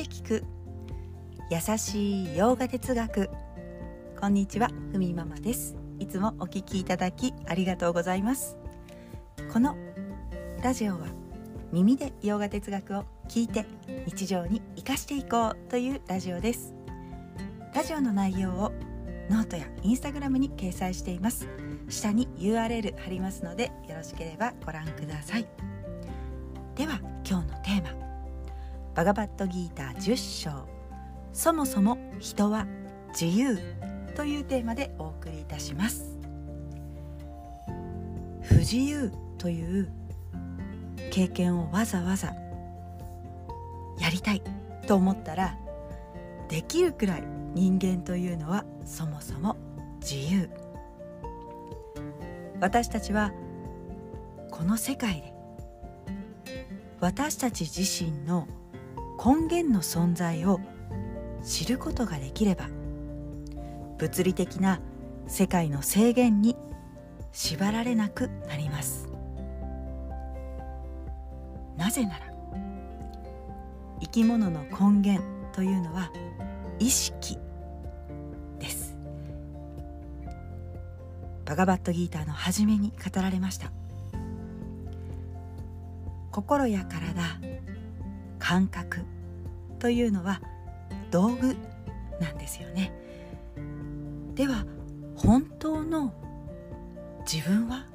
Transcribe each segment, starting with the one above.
で聞く。優しいヨガ哲学。こんにちはふみママです。いつもお聞きいただきありがとうございます。このラジオは耳でヨガ哲学を聞いて日常に生かしていこうというラジオです。ラジオの内容をノートやインスタグラムに掲載しています。下に URL 貼りますのでよろしければご覧ください。では今日のテーマ。バガバットギーター10章。そもそも人は自由。というテーマでお送りいたします。不自由という経験をわざわざやりたい。と思ったらできるくらい人間というのはそもそも自由。私たちはこの世界で私たち自身の根源の存在を知ることができれば物理的な世界の制限に縛られなくなります。なぜなら生き物の根源というのは意識です。バガバットギーターの初めに語られました。心や体感覚というのは道具なんですよね。では本当の自分は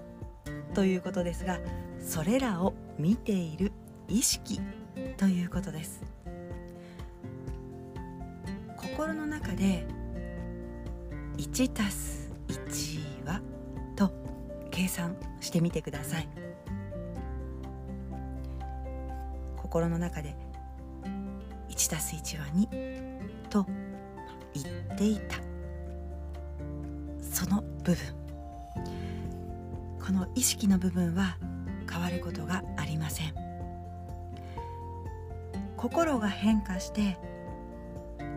ということですがそれらを見ている意識ということです。心の中で1たす1はと計算してみてください。心の中で1たす1は2と言っていた。その部分。この意識の部分は変わることがありません。心が変化して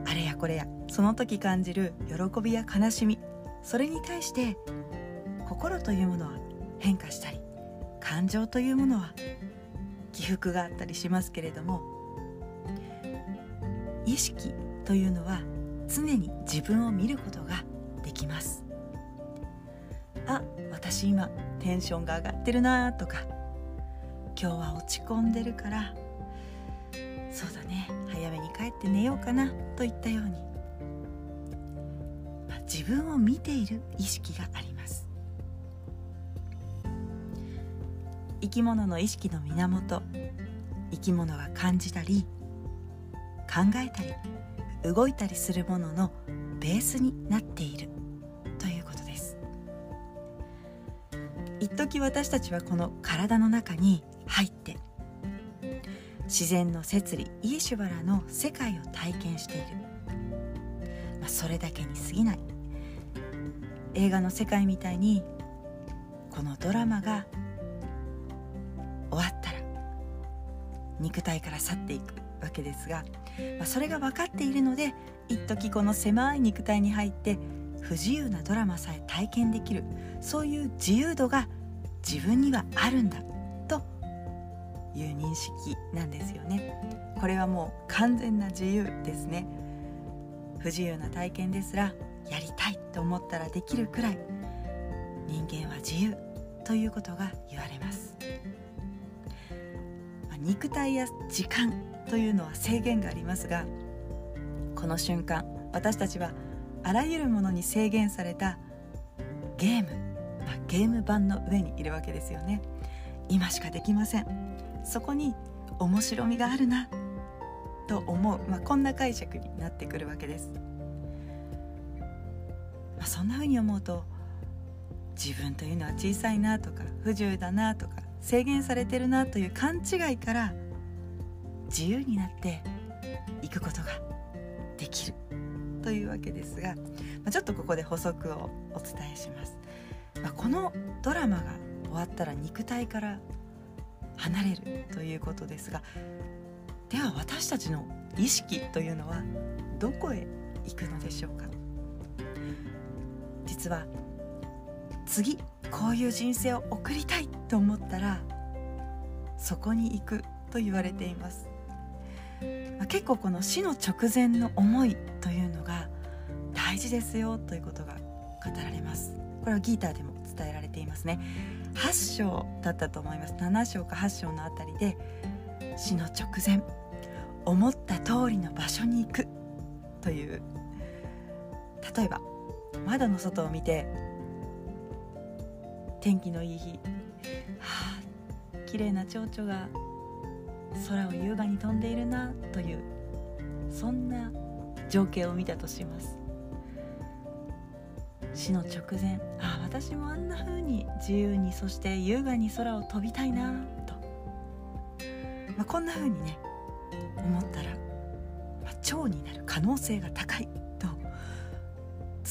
あれやこれやその時感じる喜びや悲しみそれに対して心というものは変化したり感情というものは起伏があったりしますけれども意識というのは常に自分を見ることができますあ私今テンションが上がってるなとか今日は落ち込んでるから。そうだね。早めに帰って寝ようかなといったように、まあ、自分を見ている意識があります。生き物の意識の源。生き物が感じたり考えたり動いたりするもののベースになっている。ということです。一時私たちはこの体の中に入って自然の摂理イエシュバラの世界を体験している、まあ、それだけに過ぎない。映画の世界みたいにこのドラマが肉体から去っていくわけですが、まあ、それが分かっているので一時この狭い肉体に入って不自由なドラマさえ体験できる。そういう自由度が自分にはあるんだという認識なんですよね。これはもう完全な自由ですね。不自由な体験ですらやりたいと思ったらできるくらい人間は自由ということが言われます。肉体や時間というのは制限がありますがこの瞬間私たちはあらゆるものに制限されたゲーム、まあ、ゲーム版の上にいるわけですよね。今しかできません。そこに面白みがあるなと思う、まあ、こんな解釈になってくるわけです、まあ、そんな風に思うと自分というのは小さいなとか不自由だなとか制限されてるなという勘違いから自由になっていくことができるというわけですが、まあ、ちょっとここで補足をお伝えします、まあ、このドラマが終わったら肉体から離れるということですがでは私たちの意識というのはどこへ行くのでしょうか？実は次こういう人生を送りたいと思ったらそこに行くと言われています、結構この死の直前の思いというのが大事ですよということが語られます。これはギーターでも伝えられていますね。8章だったと思います。7章か8章のあたりで死の直前思った通りの場所に行くという。例えば窓の外を見て天気のいい日。はあ綺麗な蝶々が空を優雅に飛んでいるなというそんな情景を見たとします。死の直前ああ私もあんな風に自由にそして優雅に空を飛びたいなと、まあ、こんな風にね思ったら、まあ、蝶になる可能性が高いと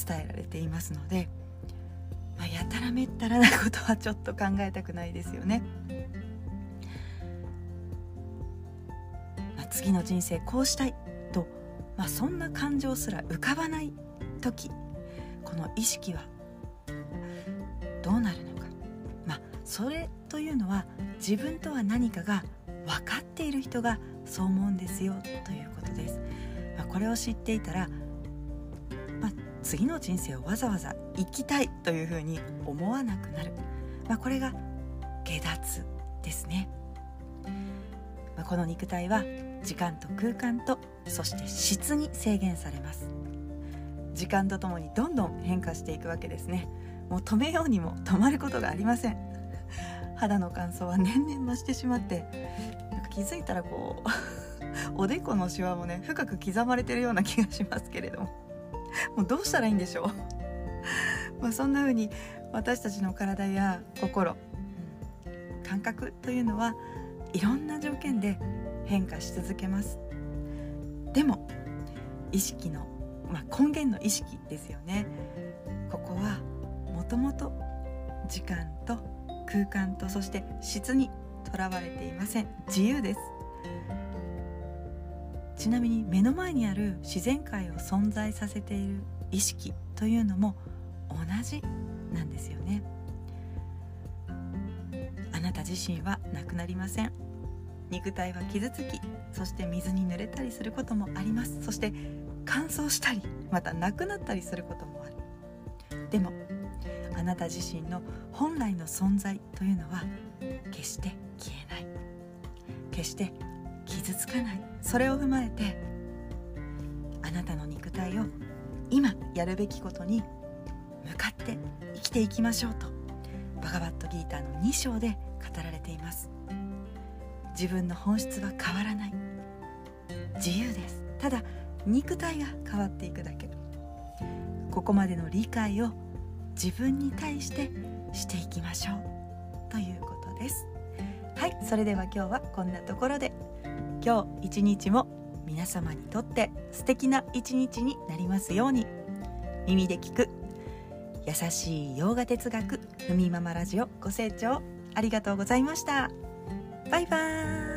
伝えられていますので、らめったらなことはちょっと考えたくないですよね。まあ、次の人生こうしたいと、まあ、そんな感情すら浮かばない時この意識はどうなるのかまあそれというのは自分とは何かが分かっている人がそう思うんですよということです、まあ、これを知っていたら、次の人生をわざわざ生きたいというふうに思わなくなる、まあ、これが下脱ですね、まあ、この肉体は時間と空間とそして質に制限されます。時間とともにどんどん変化していくわけですね。もう止めようにも止まることがありません。肌の乾燥は年々増してしまってなんか気づいたらこう おでこのシワもね深く刻まれてるような気がしますけれども。もうどうしたらいいんでしょう？まあそんな風に私たちの体や心、感覚というのはいろんな条件で変化し続けます。でも意識のまあ、根源の意識ですよね。ここはもともと時間と空間とそして質にとらわれていません。自由です。ちなみに目の前にある自然界を存在させている意識というのも同じなんですよね。あなた自身はなくなりません。肉体は傷つきそして水に濡れたりすることもあります。そして乾燥したりまたなくなったりすることもある。でもあなた自身の本来の存在というのは決して消えない。決して傷つかない。それを踏まえてあなたの肉体を今やるべきことに向かって生きていきましょうとバガバットギーターの2章で語られています。自分の本質は変わらない。自由です。ただ肉体が変わっていくだけ。ここまでの理解を自分に対してしていきましょう。ということです。はいそれでは今日はこんなところで。今日一日も皆様にとって素敵な一日になりますように。耳で聞く優しい洋画哲学ふみママラジオご清聴ありがとうございました。バイバーイ。